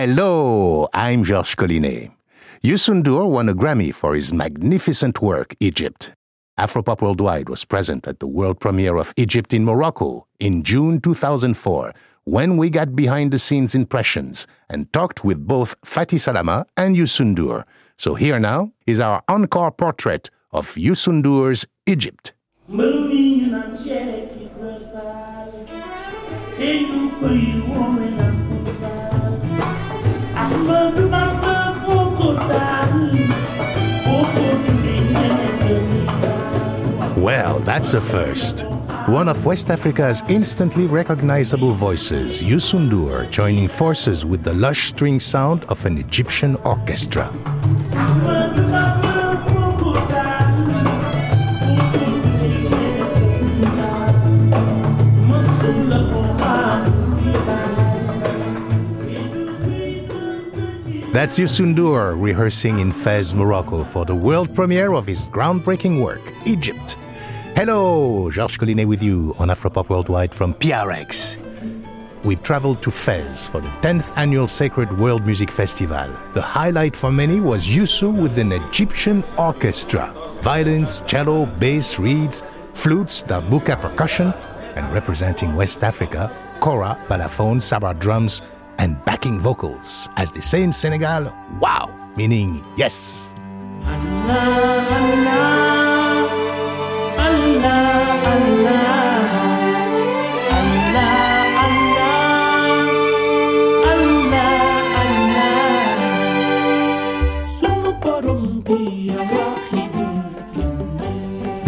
Hello, I'm Georges Collinet. Youssou N'Dour won a Grammy for his magnificent work, Egypt. Afropop Worldwide was present at the world premiere of Egypt in Morocco in June 2004 when we got behind the scenes impressions and talked with both Fathy Salama and Youssou N'Dour. So here now is our encore portrait of Youssou N'Dour's Egypt. Well, that's a first. One of West Africa's instantly recognizable voices, Youssou N'Dour, joining forces with the lush string sound of an Egyptian orchestra. That's Youssou N'Dour rehearsing in Fez, Morocco for the world premiere of his groundbreaking work, Egypt. Hello, Georges Collinet with you on Afropop Worldwide from PRX. We traveled to Fez for the 10th annual Sacred World Music Festival. The highlight for many was Youssou with an Egyptian orchestra. Violins, cello, bass, reeds, flutes, darbuka percussion, and representing West Africa, kora, balafon, sabar drums, and backing vocals. As they say in Senegal, wow, meaning yes. Allah, Allah, Allah,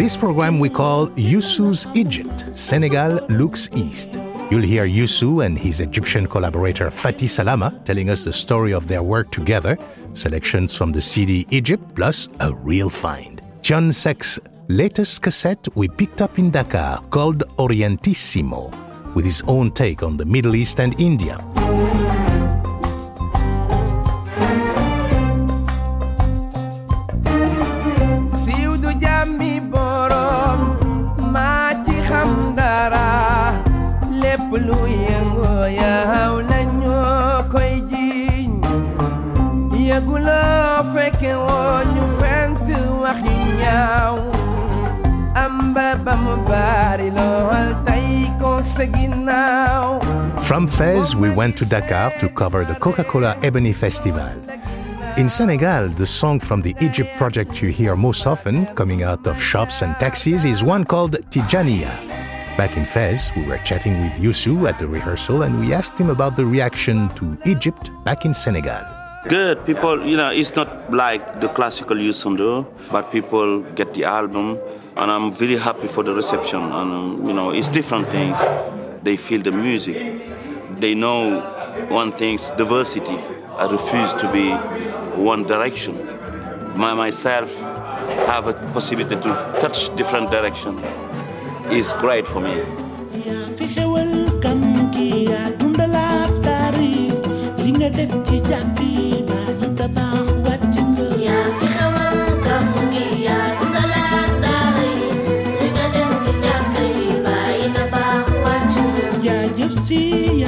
This program we call Youssou's Egypt. Senegal looks east. You'll hear Youssou and his Egyptian collaborator Fathy Salama telling us the story of their work together, selections from the CD Egypt, plus a real find. Thione Seck's latest cassette we picked up in Dakar called Orientissimo, with his own take on the Middle East and India. From Fez, we went to Dakar to cover the Coca Cola Ebony Festival. In Senegal, the song from the Egypt project you hear most often, coming out of shops and taxis, is one called Tijania. Back in Fez, we were chatting with Youssou at the rehearsal and we asked him about the reaction to Egypt back in Senegal. Good. People, you know, it's not like the classical Youssou but people get the album, and I'm very happy for the reception. And um, you know, it's different things. They feel the music. They know one thing's diversity. I refuse to be one direction. My myself have a possibility to touch different direction. Is great for me. Come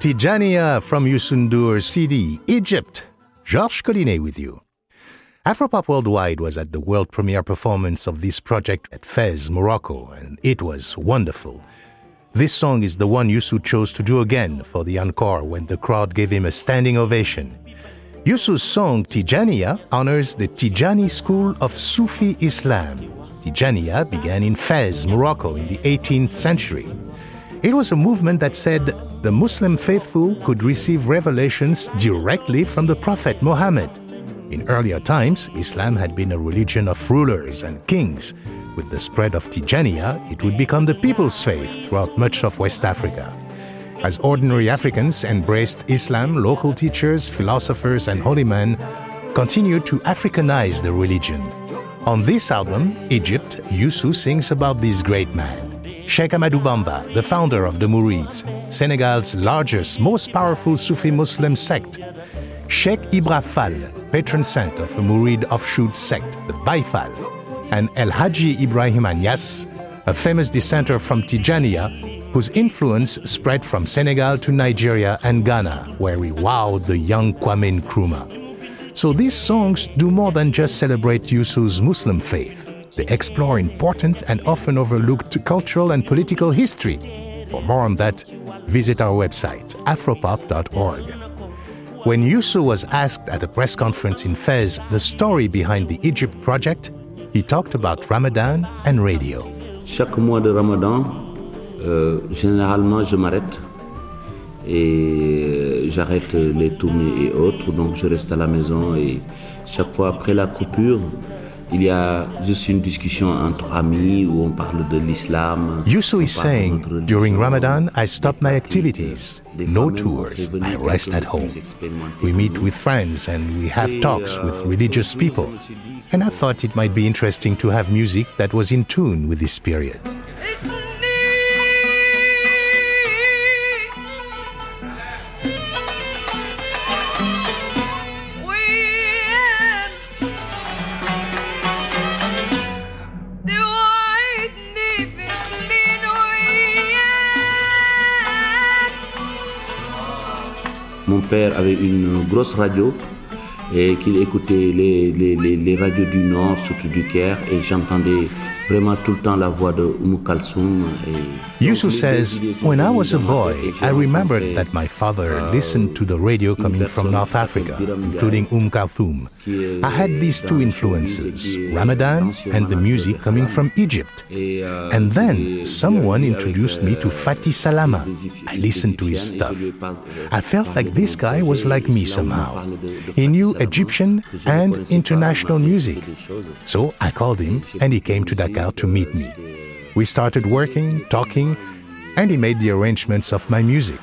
Tijania from Youssou N'Dour's CD, Egypt. Georges Collinet with you. Afropop Worldwide was at the world premiere performance of this project at Fez, Morocco, and it was wonderful. This song is the one Youssou chose to do again for the encore when the crowd gave him a standing ovation. Youssou's song Tijania honors the Tijani school of Sufi Islam. Tijania began in Fez, Morocco in the 18th century. It was a movement that said the Muslim faithful could receive revelations directly from the Prophet Muhammad. In earlier times, Islam had been a religion of rulers and kings. With the spread of Tijania, it would become the people's faith throughout much of West Africa. As ordinary Africans embraced Islam, local teachers, philosophers, and holy men continued to Africanize the religion. On this album, Egypt, Youssou sings about this great man. Sheikh Amadou Bamba, the founder of the Mourides, Senegal's largest, most powerful Sufi Muslim sect. Sheikh Ibra Fall, patron saint of a Mouride offshoot sect, the Baye And El Haji Ibrahim Niass, a famous dissenter from Tijania, whose influence spread from Senegal to Nigeria and Ghana, where he wowed the young Kwame Nkrumah. So these songs do more than just celebrate Youssou's Muslim faith. They explore important and often overlooked cultural and political history. For more on that, visit our website, afropop.org. When Youssou was asked at a press conference in Fez the story behind the Egypt project, he talked about Ramadan and radio. Chaque mois de Ramadan, euh, généralement, je m'arrête et j'arrête les tournées et autres, donc je reste à la maison et chaque fois après la coupure, il y a juste une discussion entre amis où on parle de l'islam. Youssou is saying, during Ramadan, I stop my activities. No tours. I rest at home. We meet with friends and we have talks with euh, religious people. And I thought it might be interesting to have music that was in tune with this period. Mon père avait une grosse radio et qu'il écoutait les, radios du Nord, surtout du Caire, et j'entendais vraiment tout le temps la voix de Kalsoum. Youssou says, When I was a boy, I remembered that my father listened to the radio coming from North Africa, including Umm Kalthoum. I had these two influences, Ramadan and the music coming from Egypt. And then someone introduced me to Fathy Salama. I listened to his stuff. I felt like this guy was like me somehow. He knew Egyptian and international music. So I called him and he came to Dakar to meet me. We started working, talking, and he made the arrangements of my music.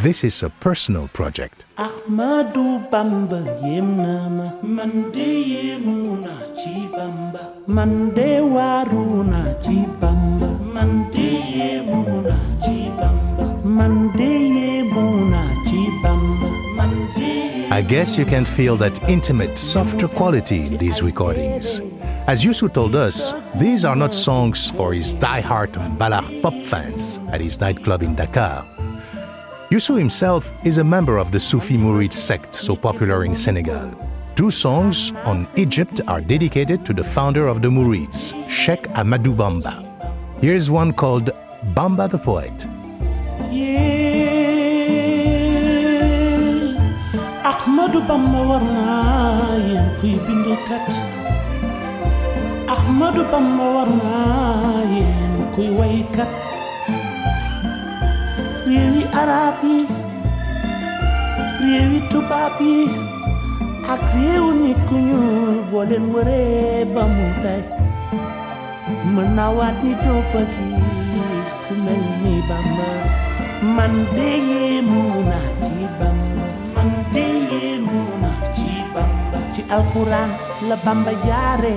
This is a personal project. Ahmadu Bamba yemnama mande yemuna chibamba mande waruna chibamba mande yemuna chibamba mande yemuna chibamba I guess you can feel that intimate, softer quality in these recordings. As Youssou told us, these are not songs for his die-hard mbalax pop fans at his nightclub in Dakar. Youssou himself is a member of the Sufi Murid sect so popular in Senegal. Two songs on Egypt are dedicated to the founder of the Murids, Sheikh Amadou Bamba. Here's one called Bamba the Poet. Yeah. Kuy waykat réewi arab yi réewi tubaab yi ak réewu nit ku ñuul boo leen wëree ba mu daj ni doo fa ku mel ni Bamba. Man de ci Bamba. Man de ci Bamba. Ci alxuraan la Bamba jaare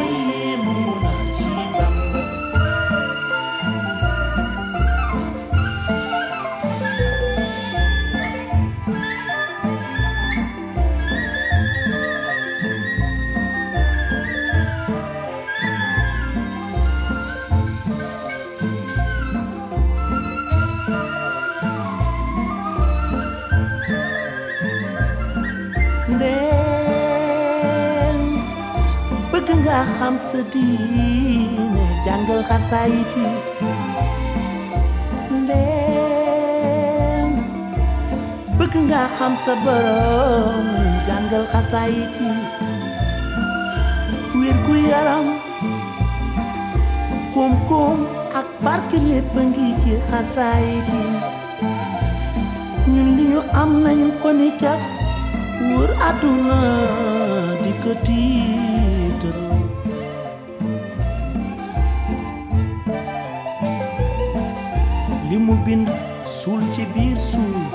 xam sa diine jàngal xasaayit yi ndeen bëgg nga xam sa borom jàngal xasaayit yi wér gu yaram koom-koom ak barke lépp a ngi ci ñun li ñu am nañu ko ni wër àdduna di ko li mu bind suul ci biir suuf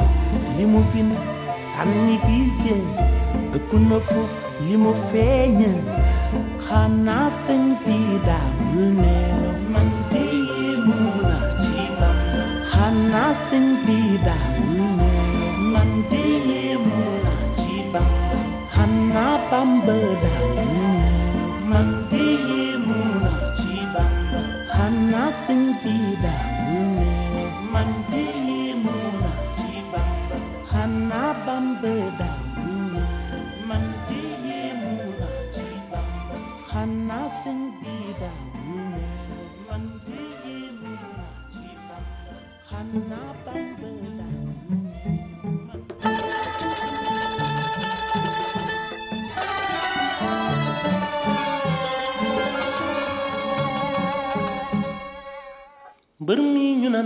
li mu bind sànni biir géej ëpp na foofu li mu feeñal xanaa sëñ bi daawul nelaw man de yéemu na ci Bamba xanaa sëñ bi daawul nelaw man de yéemu na ci Bamba xanaa Bamba daawul man de yéemu na ci Bamba xanaa sëñ bi daawul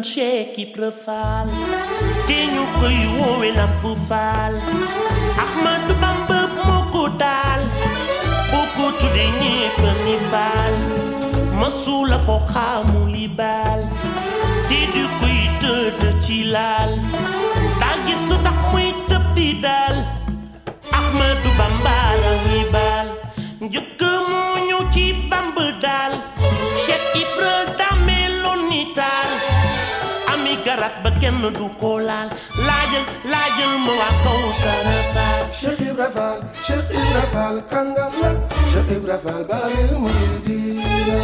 naan Cheikh Ibra Fall. Te ñu koy woowe Lamp Fall. Ahmadu Bamba moo ko daal foo ko tudde ñépp ni Fall. Masula foo xaamu li baal te du koy tëdd ci laal daa gis lu tax muy tëb di daal Ahmadu Bamba raw ñi baal njëkk moo ñëw ci Bamba daal Cheikh Ibra daa meloon ni taal ami garat ba kenn du ko laal. Laajal laajal ma waa kaw sara faal Cheikh Ibra Fall Cheikh Ibra Fall kàngam la. Cheikh Ibra Fall Babil Mouridina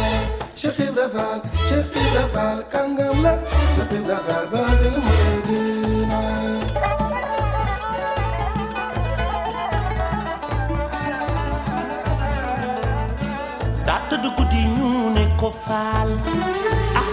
Cheikh Ibra Fall Cheikh Ibra Fall kàngam la. Cheikh Ibra Fall Babil Mouridina daa tëdd guddi ñu ne ko faal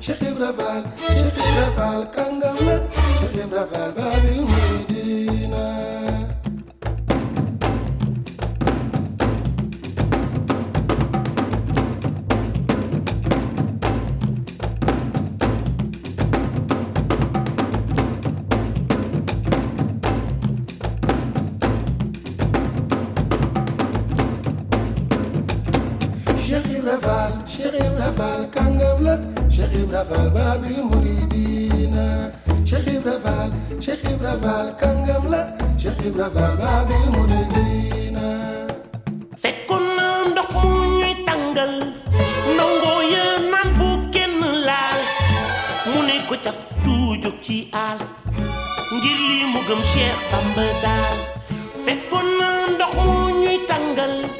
Cheikh Ibra Fall Cheikh Ibra Fall kàngam la Ñuy tàngal. Ndongo ya naan bu kenn laal. Mu ne ko cas du jóg ci aal. Ngir mu gëm Cheikh Bamba daal. Fekkoon na ndox ñuy tàngal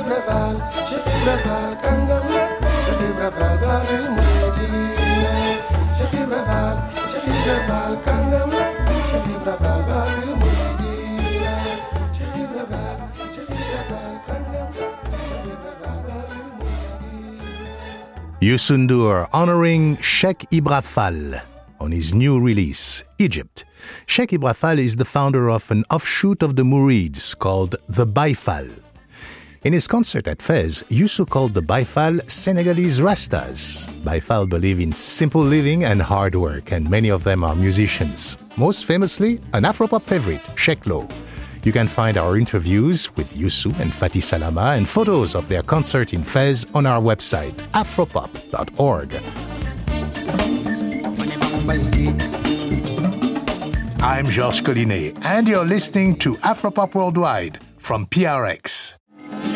Cheikh Ibra Fall Cheikh Ibra Fall kàngam la Cheikh Ibra Fall Babil Mouridina Cheikh Ibra Fall Cheikh Ibra Fall kàngam la Cheikh Ibra Babil Mouridina Cheikh Ibra Fall Cheikh Ibra Fall kàngam la Cheikh Ibra Babil Mouridina Youssou honoring Sheikh Ibra Fall on his new release, Egypt. Sheikh Ibra Fall is the founder of an offshoot of the Mourids called the Baye Fall. In his concert at Fez, Youssou called the Baye Fall Senegalese Rastas. Baye Fall believe in simple living and hard work, and many of them are musicians. Most famously, an Afropop favorite, Cheikh Lô. You can find our interviews with Youssou and Fathy Salama and photos of their concert in Fez on our website, afropop.org. I'm Georges Collinet, and you're listening to Afropop Worldwide from PRX.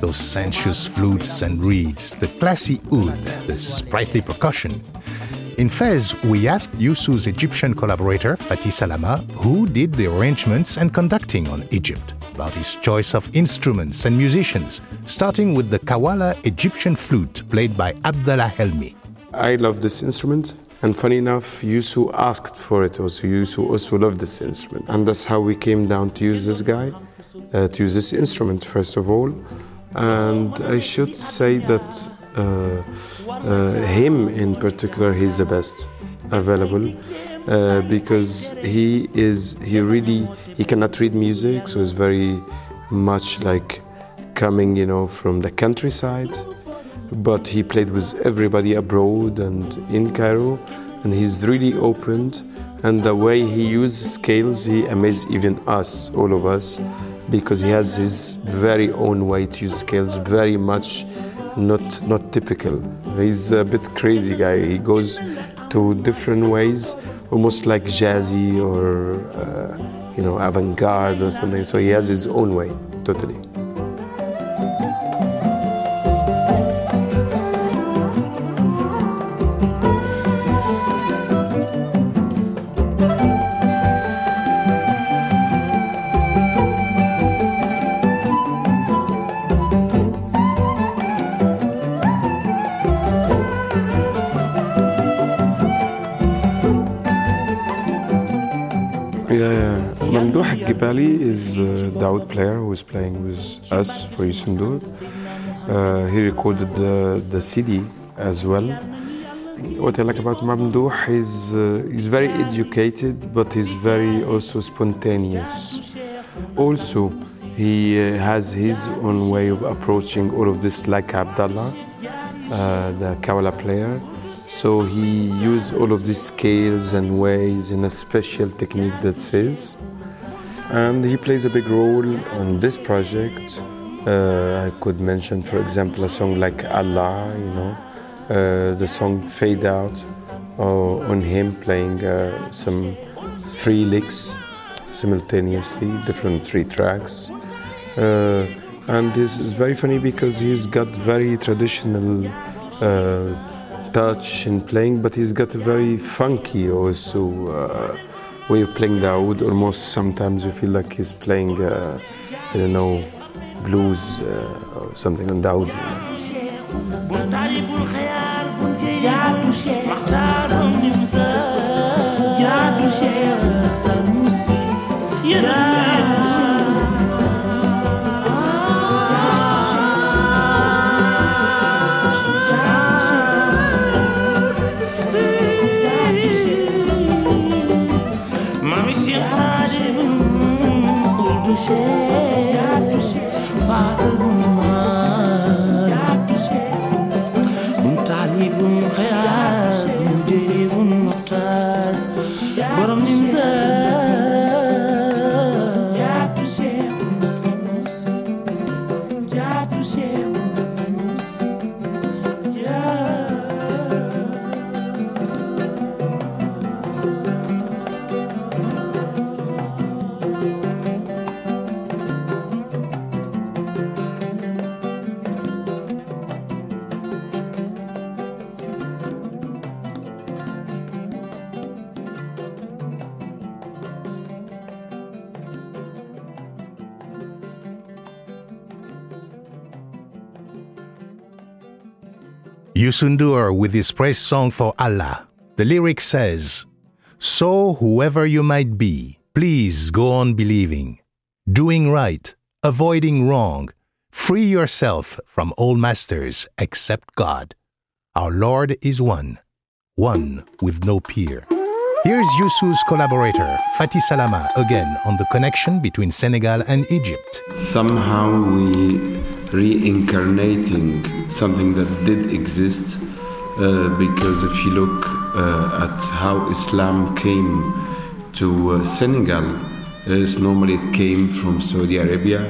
Those sensuous flutes and reeds, the classy oud, the sprightly percussion. In Fez, we asked Youssou's Egyptian collaborator, Fathy Salama, who did the arrangements and conducting on Egypt, about his choice of instruments and musicians, starting with the Kawala Egyptian flute played by Abdallah Helmi. I love this instrument. And funny enough, Youssou asked for it also. Youssou also loved this instrument. And that's how we came down to use this guy, uh, to use this instrument, first of all. And I should say that uh, uh, him in particular, he's the best available. Uh, because he is, he really, he cannot read music, so it's very much like coming, you know, from the countryside but he played with everybody abroad and in Cairo, and he's really opened. And the way he uses scales, he amazed even us, all of us, because he has his very own way to use scales, very much not not typical. He's a bit crazy guy. He goes to different ways, almost like jazzy or uh, you know avant-garde or something. So he has his own way, totally. Who is playing with us for Youssou N'Dour. Uh, he recorded the, the CD as well. What I like about Mamdouh is uh, he's very educated, but he's very also spontaneous. Also, he uh, has his own way of approaching all of this, like Abdallah, uh, the Kawala player. So he used all of these scales and ways in a special technique that's his. And he plays a big role on this project. Uh, I could mention, for example, a song like Allah, you know, uh, the song Fade Out, or on him playing uh, some three licks simultaneously, different three tracks. Uh, and this is very funny because he's got very traditional uh, touch in playing, but he's got a very funky also uh, way of playing the oud. Almost sometimes you feel like he's playing, uh, I don't know, blues uh, or something on the oud. Mami Youssou N'Dour with his praise song for Allah. The lyric says, So whoever you might be, please go on believing, doing right, avoiding wrong, free yourself from all masters except God. Our Lord is one, one with no peer. Here's Youssou's collaborator, Fathy Salama, again on the connection between Senegal and Egypt. somehow we reincarnating something that did exist uh, because if you look uh, at how Islam came to uh, Senegal, is normally it came from Saudi Arabia,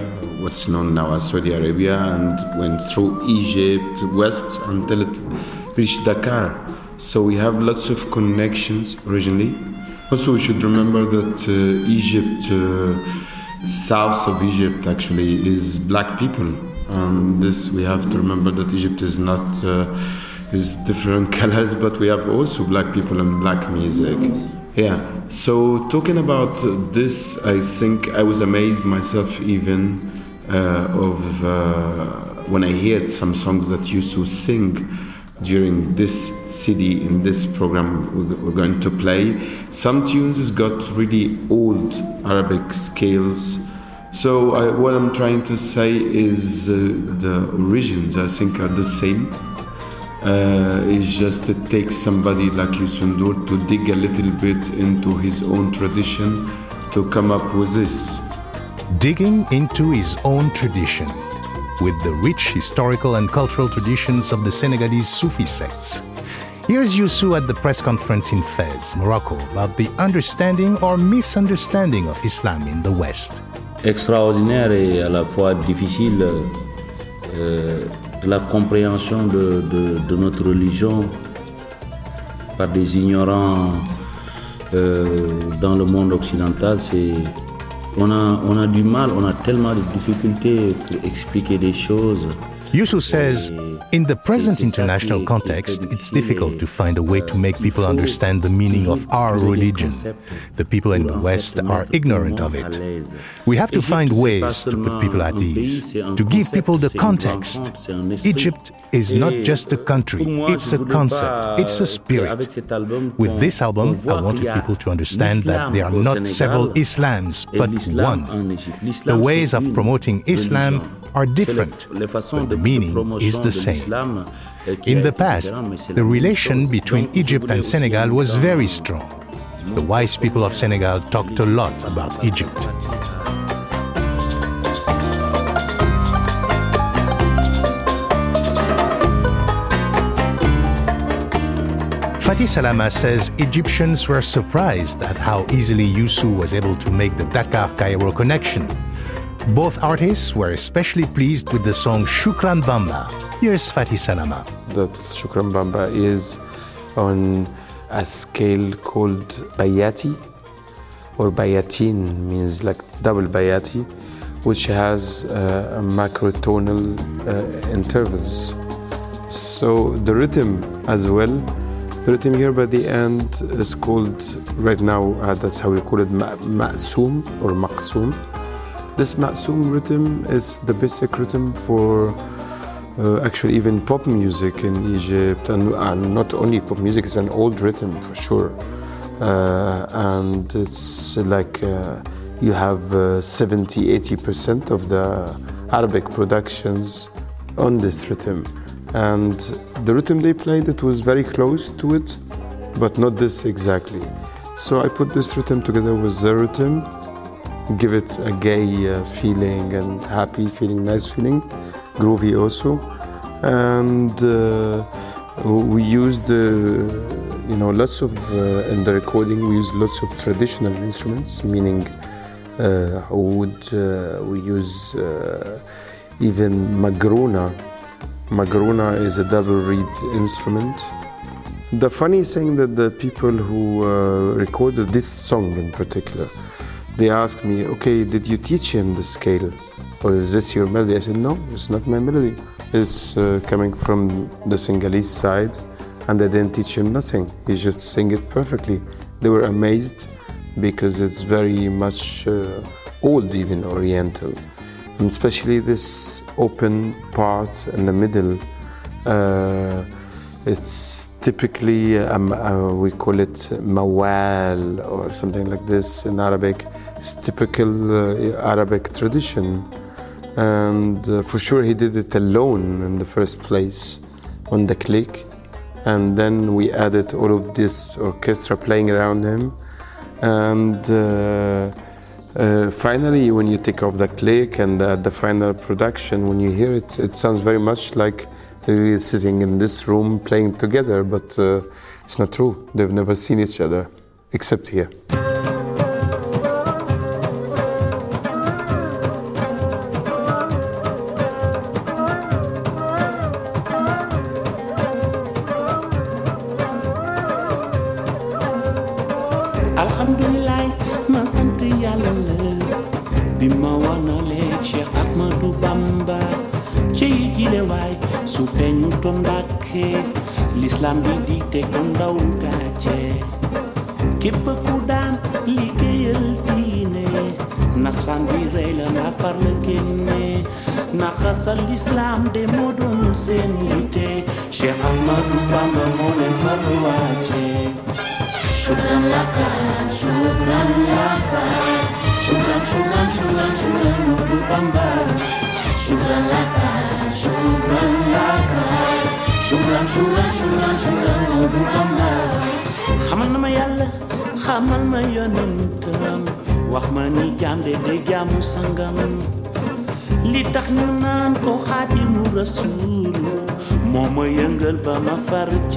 what's known now as Saudi Arabia, and went through Egypt, west, until it reached Dakar. So we have lots of connections originally. Also, we should remember that uh, Egypt, uh, south of Egypt, actually is black people. And this we have to remember that Egypt is not uh, is different colors, but we have also black people and black music. Yeah. So talking about this, I think I was amazed myself even uh, of uh, when I heard some songs that used to sing during this CD in this program we're going to play. Some tunes has got really old Arabic scales. So what I'm trying to say is uh, the origins I think are the same. Uh, it's just it takes somebody like Youssou N'Dour to dig a little bit into his own tradition to come up with this. Digging into his own tradition with the rich historical and cultural traditions of the Senegalese Sufi sects. Here's Youssou at the press conference in Fez, Morocco, about the understanding or misunderstanding of Islam in the West. Extraordinaire et à la fois difficile euh, de la compréhension de, notre religion par des ignorants euh, dans le monde occidental, on a, on a du mal, on a tellement de difficultés pour expliquer des choses. Youssou says, in the present international context, it's difficult to find a way to make people understand the meaning of our religion. The people in the West are ignorant of it. We have to find ways to put people at ease, to give people the context. Egypt is not just a country, it's a concept, it's a spirit. With this album, I wanted people to understand that there are not several Islams, but one. The ways of promoting Islam are different, but the meaning is the same. In the past, the relation between Egypt and Senegal was very strong. The wise people of Senegal talked a lot about Egypt. Fathy Salama says Egyptians were surprised at how easily Youssou was able to make the Dakar Cairo connection. Both artists were especially pleased with the song Shukran Bamba. Here's Fathy Salama. That Shukran Bamba is on a scale called Bayati, or Bayatin means like double Bayati, which has uh, macrotonal uh, intervals. So the rhythm as well, the rhythm here by the end is called, right now, uh, that's how we call it, ma'sum or maqsum. This ma'sum rhythm is the basic rhythm for uh, actually even pop music in Egypt, and, and, not only pop music, it's an old rhythm for sure. Uh, and it's like uh, you have uh, 70 80% of the Arabic productions on this rhythm. And the rhythm they played, it was very close to it, but not this exactly. So I put this rhythm together with the rhythm give it a gay uh, feeling and happy feeling, nice feeling, groovy also. And uh, we used, uh, you know, lots of, uh, in the recording, we used lots of traditional instruments, meaning uh, oud, uh, we use even magrona. Magrona is a double reed instrument. The funny thing that the people who recorded this song in particular, they asked me, okay, did you teach him the scale? Or is this your melody? I said, no, it's not my melody. It's uh, coming from the Senegalese side, and I didn't teach him nothing. He just sang it perfectly. They were amazed because it's very much uh, old, even Oriental. And especially this open part in the middle. Uh, it's typically, um, uh, we call it mawal or something like this in Arabic. It's typical uh, Arabic tradition. And uh, for sure, he did it alone in the first place on the click. And then we added all of this orchestra playing around him. And uh, uh, finally, when you take off the click and the final production, when you hear it, it sounds very much like really sitting in this room playing together, but uh, it's not true. They've never seen each other except here.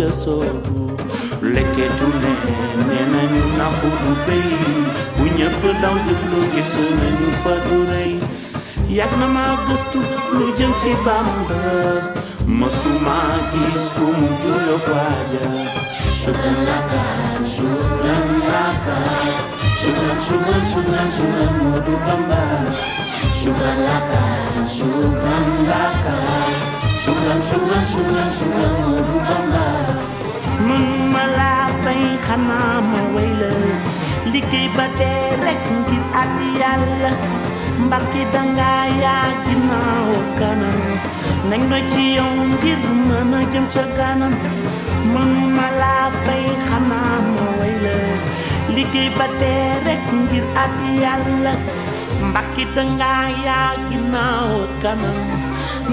Far ca soobu lekketu ne nee nañu naxu du béy bu ñëpp daw jublu gis nañu fa na ma gëstu lu jëm ci Bamba. Mësuma gis fu mu juyo waaja shukran laka shukran laka shukran shukran shukran shukran Modu Bamba. Shukran laka shukran laka shukran shukran shukran shukran Modu Bamba. Mun ma laa fay xanaa ma way la liggéey ba dee rek ngir at yàlla mbarki danga yaa ginnaaw kanam nañ doy ci yow ngir mën a jëm ca kanam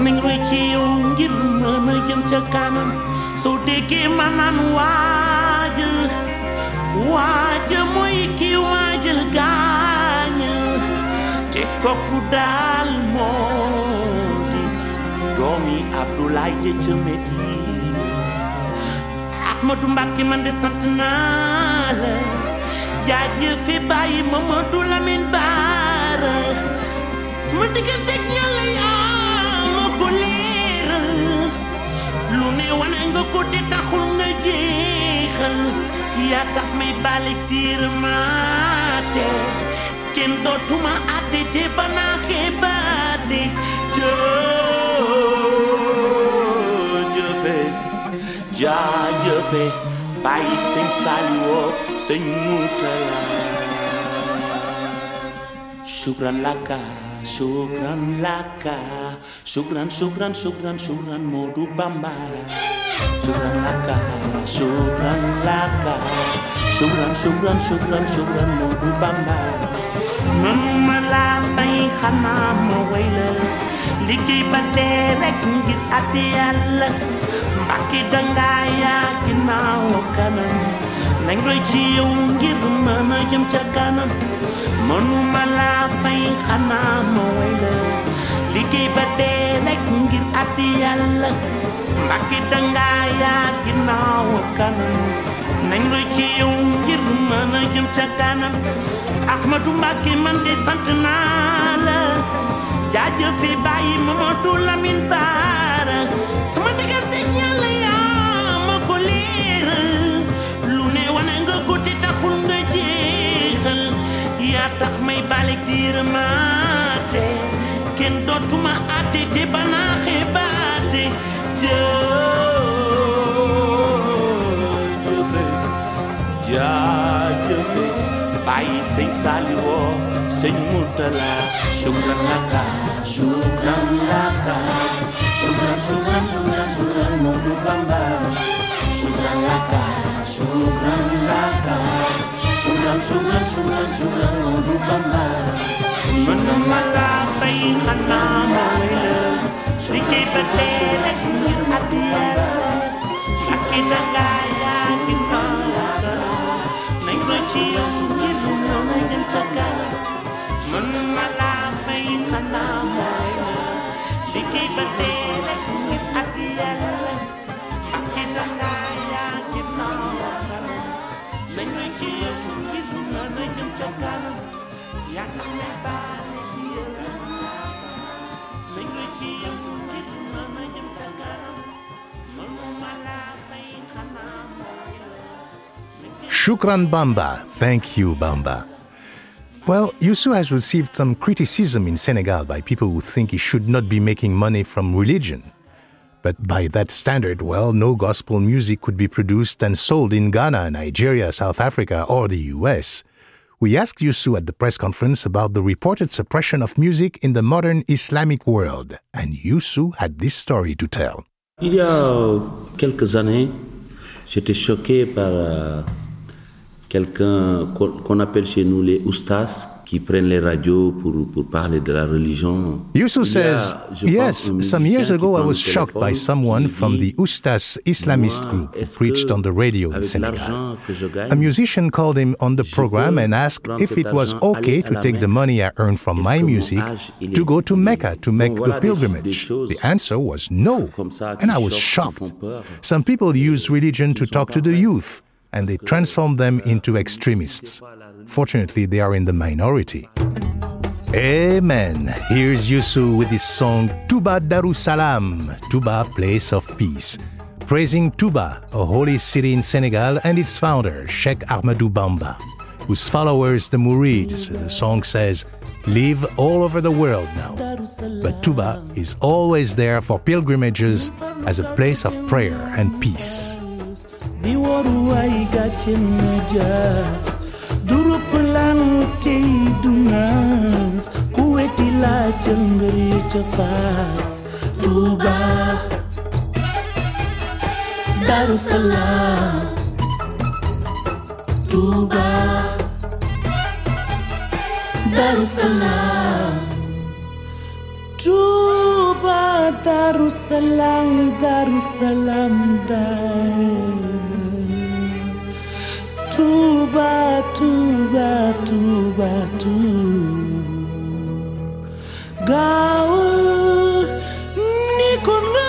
nañ doy ci yow ngir mën a jëm ca kanam soo déggee ma naan waaj waaj mooy ki waajal gaañ te kooku daal moo di doomi Abdoulaye ja ca Medina Ahmadou Mbàkke man de sant naa la jaajëfe bàyyi Mamadou Lamine Baara sama diggante lu ne wane nga ko te taxul nga jeexal yaa tax may balik tiir maate kenn dootuma àtte te banaa xeebaate jëjëfe jaajëfe bàyyi sëñ Saliwoo sëñ Mutala shukran laka shukran laka shukran shukran shukran shukran Modu Bamba. Shukran laka shukran laka shukran shukran shukran shukran Modu Bamba. Man ma laa fay xanaa ma way la liggéey ba dee rek ngir at yàlla mbàkki danga yaa ginnaaw kanam nañ roy ci yow ngir mën a jëm ca kanam mënuma laa fay xanaa ma way la liggéey ba dee rek ngir at yàlla mbàkki danga yaa ginnaaw kanam nañ roy ci yow ngir mën a jëm ca kanam Ahmadou Mbàkke man de sant naa la jaajëfe bàyyi Mamadou Lamine Baara sama diggante Yàlla yaa ko te taxul nga jeexal yaa tax may balik diir maate kenn dootuma àtte te banaa xebaate jëjëfe jaajëfe bàyyi sëñ Saliwoo sëñ Murtala shukran laka shukran laka shukran shukran shukran shukran Modu shukran shukran shukran shukran shukran shukran Modu Bamba mën ma laa fay xanaa ma way la liggéey ba tee rek ngir at yàlla ak i danga yaa ngi nañ ko ci yow ngir mën a jëm ca kanam mën ma laa fay xanaa mooy la liggéey ba dee rek ngir ak yàlla fàtte danga yaa ngi naaw kanam nañu ci yow gis na na jëm ca kanam yaa tax Shukran Bamba. Thank you, Bamba. Well, Youssou has received some criticism in Senegal by people who think he should not be making money from religion. But by that standard, well, no gospel music could be produced and sold in Ghana, Nigeria, South Africa, or the US. We asked Youssou at the press conference about the reported suppression of music in the modern Islamic world, and Youssou had this story to tell. Il y a quelques années, j'étais choqué par euh, quelqu'un qu'on appelle chez nous les oustas qui prennent les radios pour, pour parler de la religion. Il says, Yes, some years ago I was shocked by someone from the Ustas Islamist group who preached on the radio in Senegal. l'argent que je gagne, A musician called him on the program and asked if it was okay to take the money I earned from my music to go to Mecca to make the pilgrimage. The answer was no. comme ça qui And I was shocked. Some people use religion to talk to the youth and they transform them into extremists. Fortunately, they are in the minority. Amen. Here's Youssou with his song Tuba Darussalam, Tuba, place of peace, praising Tuba, a holy city in Senegal, and its founder, Sheikh Ahmadou Bamba, whose followers, the Murids, the song says, live all over the world now. But Tuba is always there for pilgrimages as a place of prayer and peace. Di waru gàcce na jaas durup lan tey du naas ku weti laa jël mbir yi ca faas Tuuba Daru Salaam Tuuba Daru Salaam Tuuba Daru Salaam Daru Salaam daay Tuuba Tuuba Tuuba Tuuba gaawul ni kon nga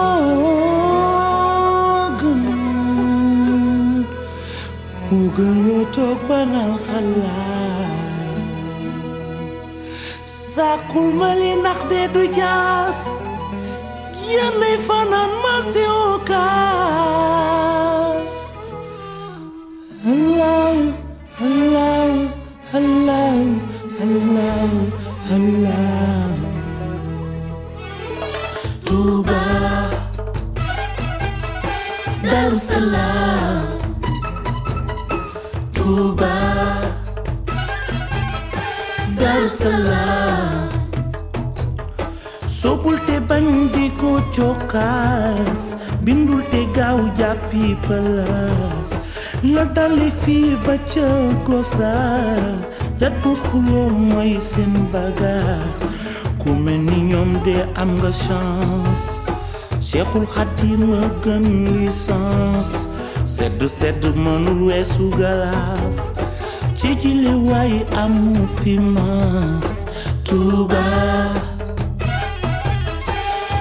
moo gën moo gën nga toog banal xalaat sàkkul ma li ndax de du jaas yàllay fanaan ma cokkaas bindul te gaaw jàppi palaas la dali fii ba ca gosaas bu xuloo ku de am nga chance Cheikhul Khadim a gën licence sedd sedd mënul weesu galaas ci jile waay amu fi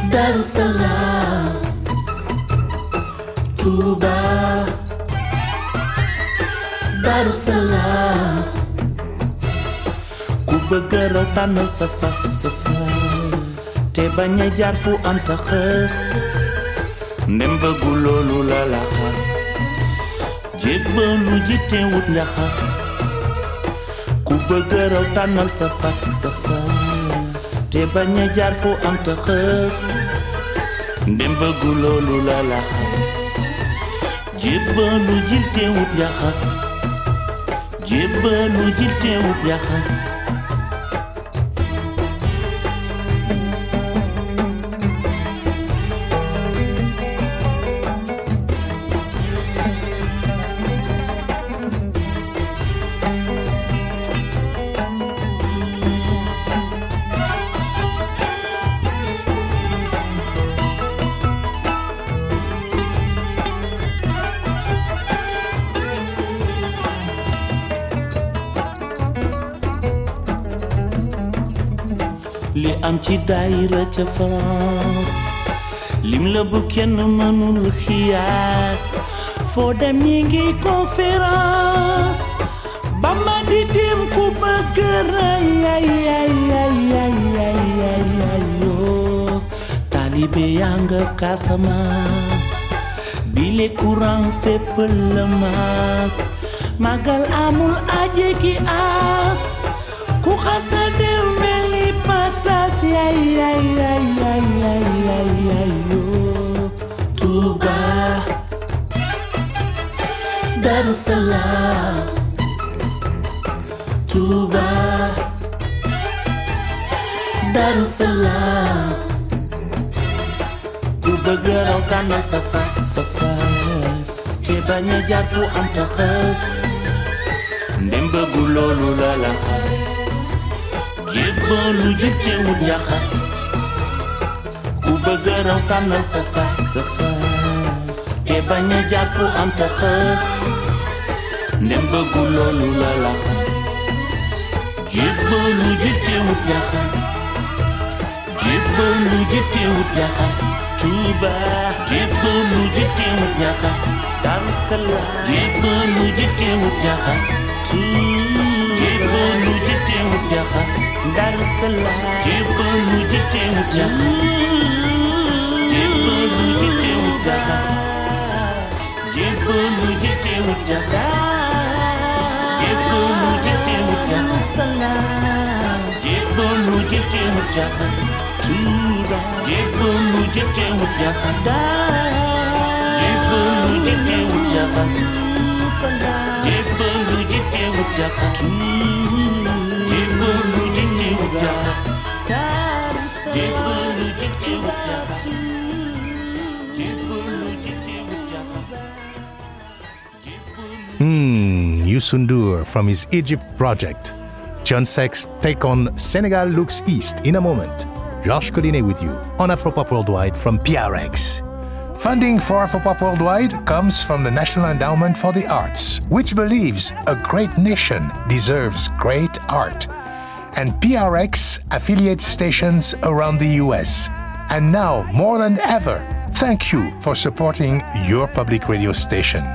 Darussalam. Tuuba Darussalam. Ku bëgg raw tànnal sa fas sa fas te bañ a jaar fu am ta xës ndem bëggu loolu la la xas jébbalu ji te wut njaxas ku bëgg raw tànnal sa fas sa fas te bañ a jaar fu am ta xës dem bëggu loolu la la xas. Jébbalu jil teewut yaxas daire ce frumos Limlă buchen mânul hias Fo de mingi conferas Bamba di dim cu băgără Ai, ai, ai, ai, ai, ai, ai, ai, ai, ai, casa mas Bile curan fe pâlă mas. Magal amul aje ki as. Cu hasăt Salaam Tuuba Daru Salaam ku bëgg raw tànnal sa fas sa fas te bañ jébbalu yëpp teewul yaa xas ku bëgg raw tànnal sa fas sa fas te bañ a jaar fu am ta xas ndem bëggu loolu la la xas jébbalu yëpp teewul yaa xas jébbalu yëpp teewul yaa xas Touba jébbalu yëpp teewul yaa xas Darou Salam jébbalu yëpp jaxas dar sala jébbalu ji teew jaxas jébbalu ji teew jaxas jébbalu ji teew jaxas jébbalu ji teew jaxas sala jébbalu ji teew jaxas tuuba jébbalu ji teew jaxas jébbalu ji teew jaxas sala jébbalu Hmm, Youssou N'Dour from his Egypt project. Thione Seck's take on Senegal Looks East in a moment. Georges Collinet with you on Afropop Worldwide from PRX. Funding for Afropop Worldwide comes from the National Endowment for the Arts, which believes a great nation deserves great art. And PRX affiliate stations around the US. And now, more than ever, thank you for supporting your public radio station.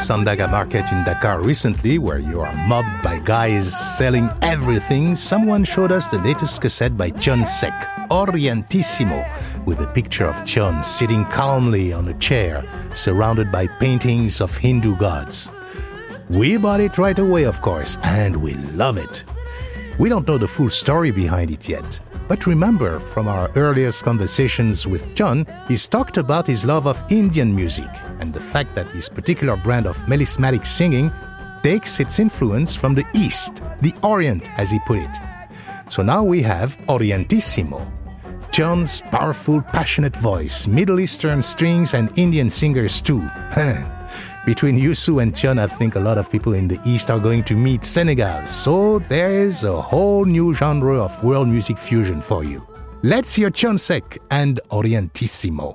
Sandaga Market in Dakar recently, where you are mobbed by guys selling everything, someone showed us the latest cassette by Thione Seck, Orientissimo, with a picture of Thione sitting calmly on a chair, surrounded by paintings of Hindu gods. We bought it right away, of course, and we love it. We don't know the full story behind it yet. But remember from our earliest conversations with Thione, he's talked about his love of Indian music fact that this particular brand of melismatic singing takes its influence from the East, the Orient, as he put it. So now we have Orientissimo. Thione's powerful, passionate voice, Middle Eastern strings, and Indian singers too. Between Youssou and Thione, I think a lot of people in the East are going to meet Senegal. So there's a whole new genre of world music fusion for you. Let's hear Thione Seck and Orientissimo.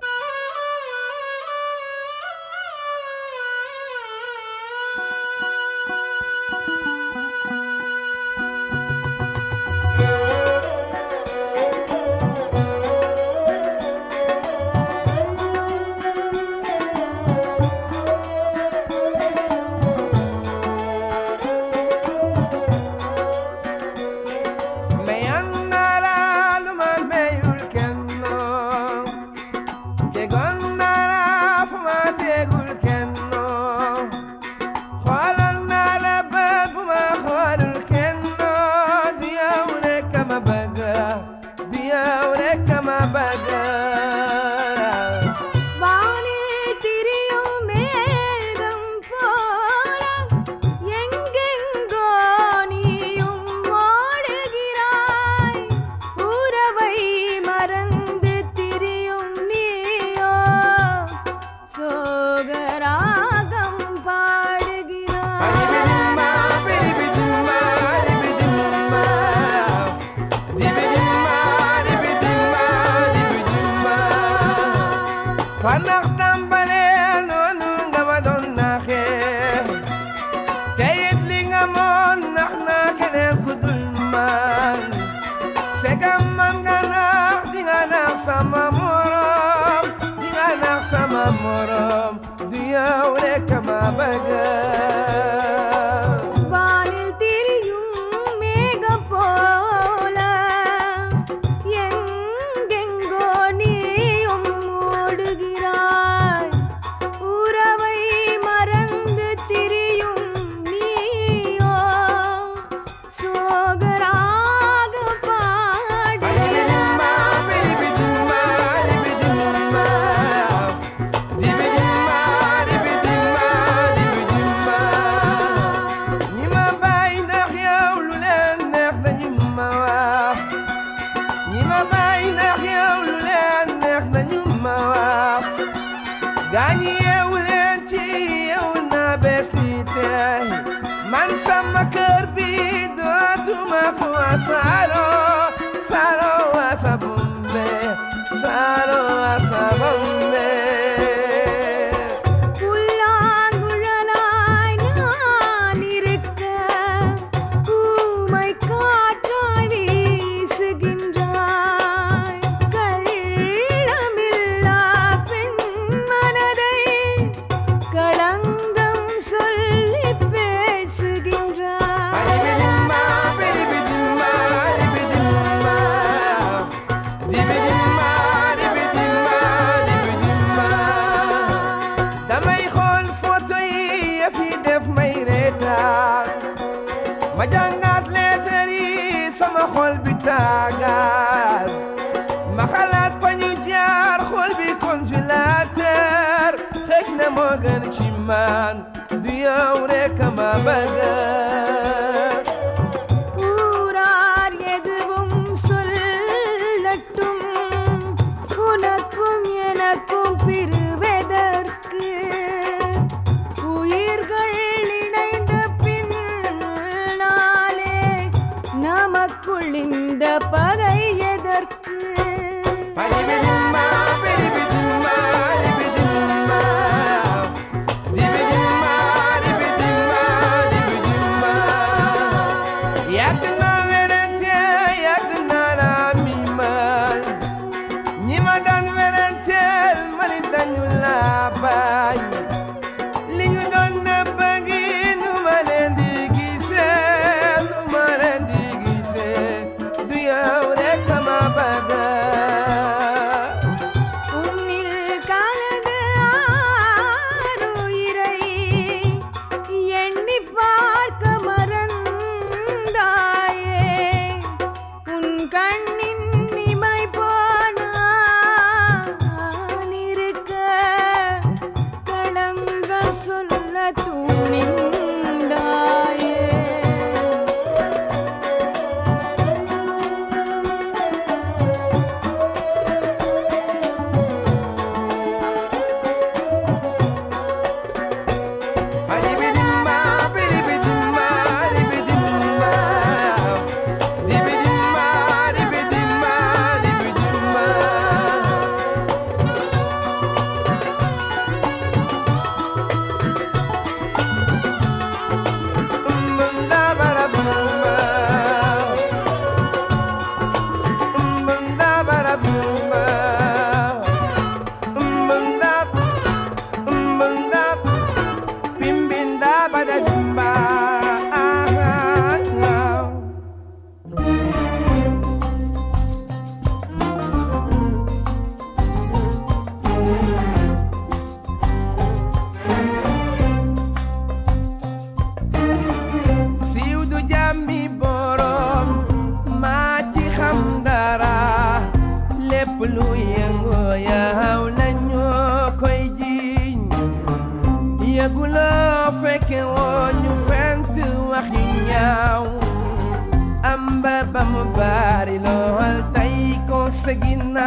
எதற்கு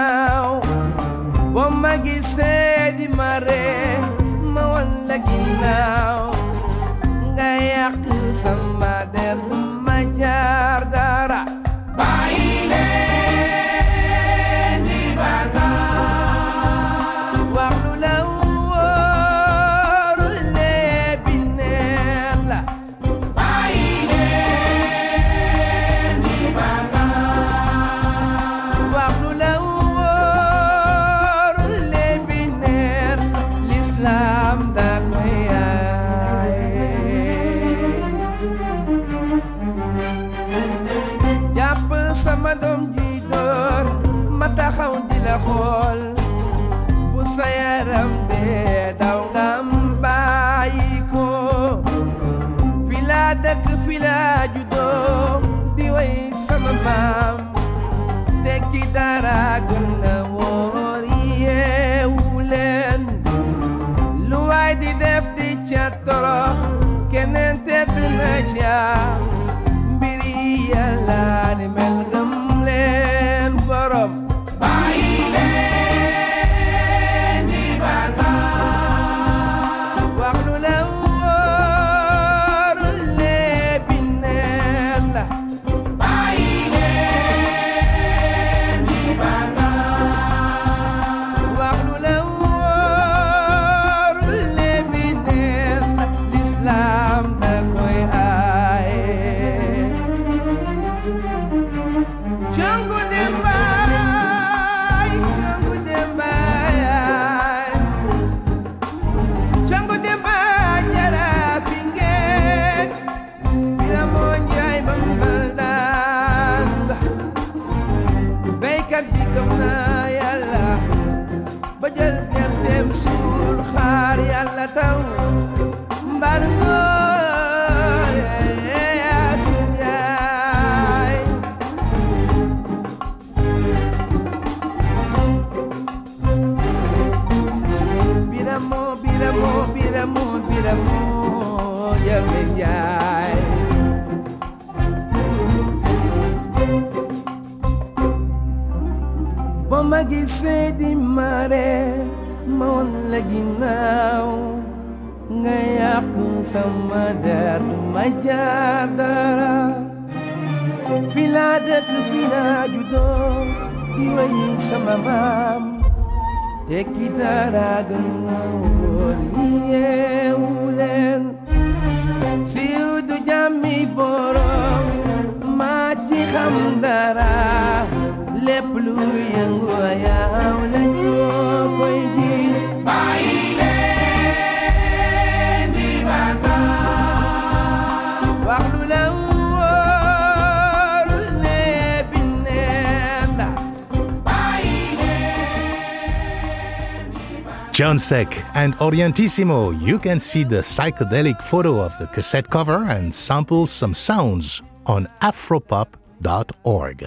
ginnaaw boo ma gisee di ma gisee di mare ma won la ginnaaw nga yàq sama der du ma jaar dara fi laa dëkk fi laa juddoo di way sama maam tekki dara gën na wóor yeewu leen siiw du jàmmi borom maa Thione Seck and Orientissimo, you can see the psychedelic photo of the cassette cover and sample some sounds on afropop.org.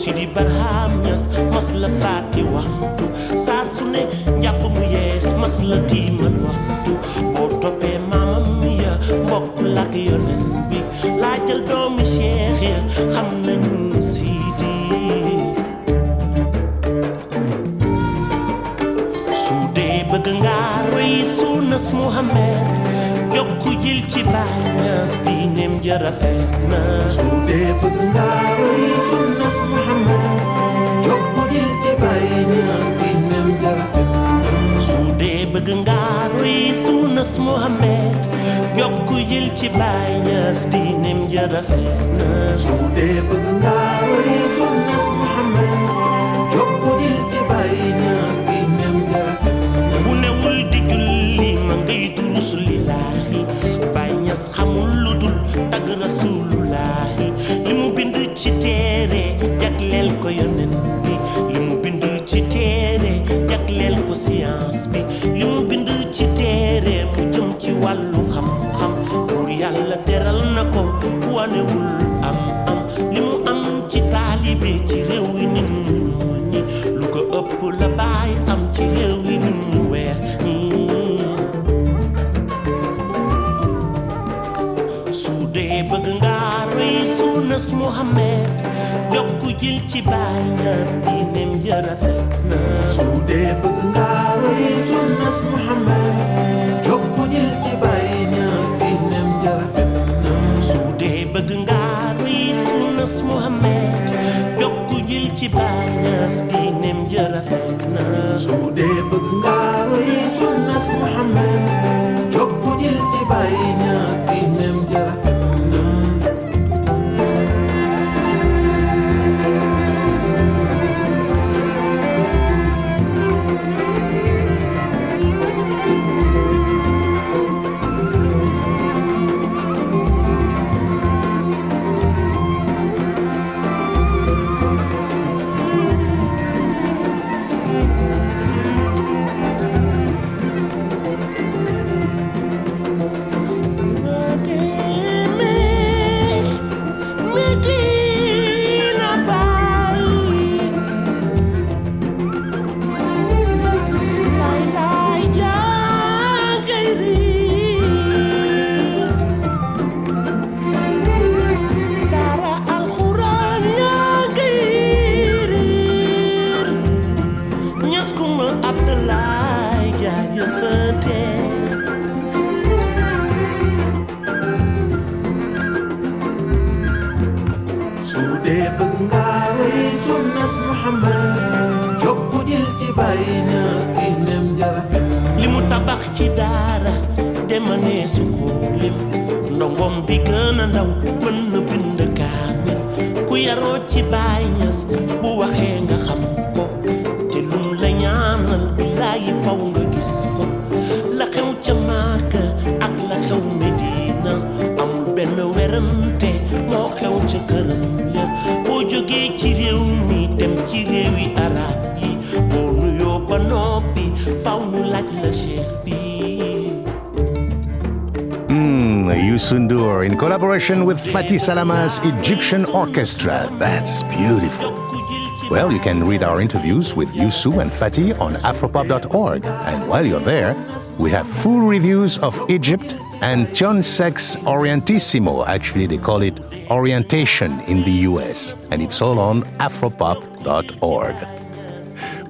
sidi barham ñas mas la faati waxtu saa su ne njàpp mu yees mas la tiimal waxtu boo toppee maamam ya mbokk lak yonen bi. Laajal doomi cheikh ya xam sunnas muhammad jokku jil ci bàññas diineem ja rafet na su dee bëgg nga roy sunnas muhammad. Jokku jil ci bàññas diineem ja rafet na su dee bëgg nga roy sunnas muhammad. Jokku jil ci bàññas diineem ja rafet na su dee bëgg nga roy sunnas muhammad Ñas xamul lu dul tagg rasulullaahi li mu bind ci téere jagleel ko yonen bi. Li mu bind ci téere jagleel ko science bi. Teral na ko wanewul am am li mu am ci taalibe ci réew yi nit ñu ñi am ci rafet na su dee bëgg nga roy sunnas Muhammad jokku jil ci Baay Ñas diineem ja rafet na su dee bëgg nga roy sunnas Muhammad jokku jil ci Baay Ñas diineem ja rafet na su dee bëgg nga roy sunnas Muhammad baax ci daara demanee su ko lim ndongom bi gën a ndaw mën na bind kaamil ku yaroo ci baay bu waxee nga xam ko te lum la ñaanal billaayi faw nga gis ko la xew ca Maaka ak la xew Medina amul benn werante moo xew ca këram ya boo jógee ci réew mi dem ci réewi arab Mm, Youssou N'Dour in collaboration with Fathy Salama's Egyptian Orchestra. That's beautiful. Well, you can read our interviews with Youssou and Fatih on afropop.org. And while you're there, we have full reviews of Egypt and Thione Seck's Orientissimo. Actually, they call it Orientation in the US. And it's all on afropop.org.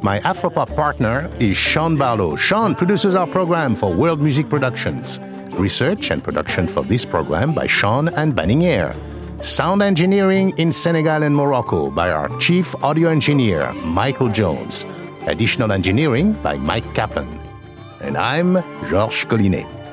My Afropop partner is Sean Barlow. Sean produces our program for World Music Productions. Research and production for this program by Sean and Banning Eyre. Sound engineering in Senegal and Morocco by our chief audio engineer, Michael Jones. Additional engineering by Mike Kaplan. And I'm Georges Collinet.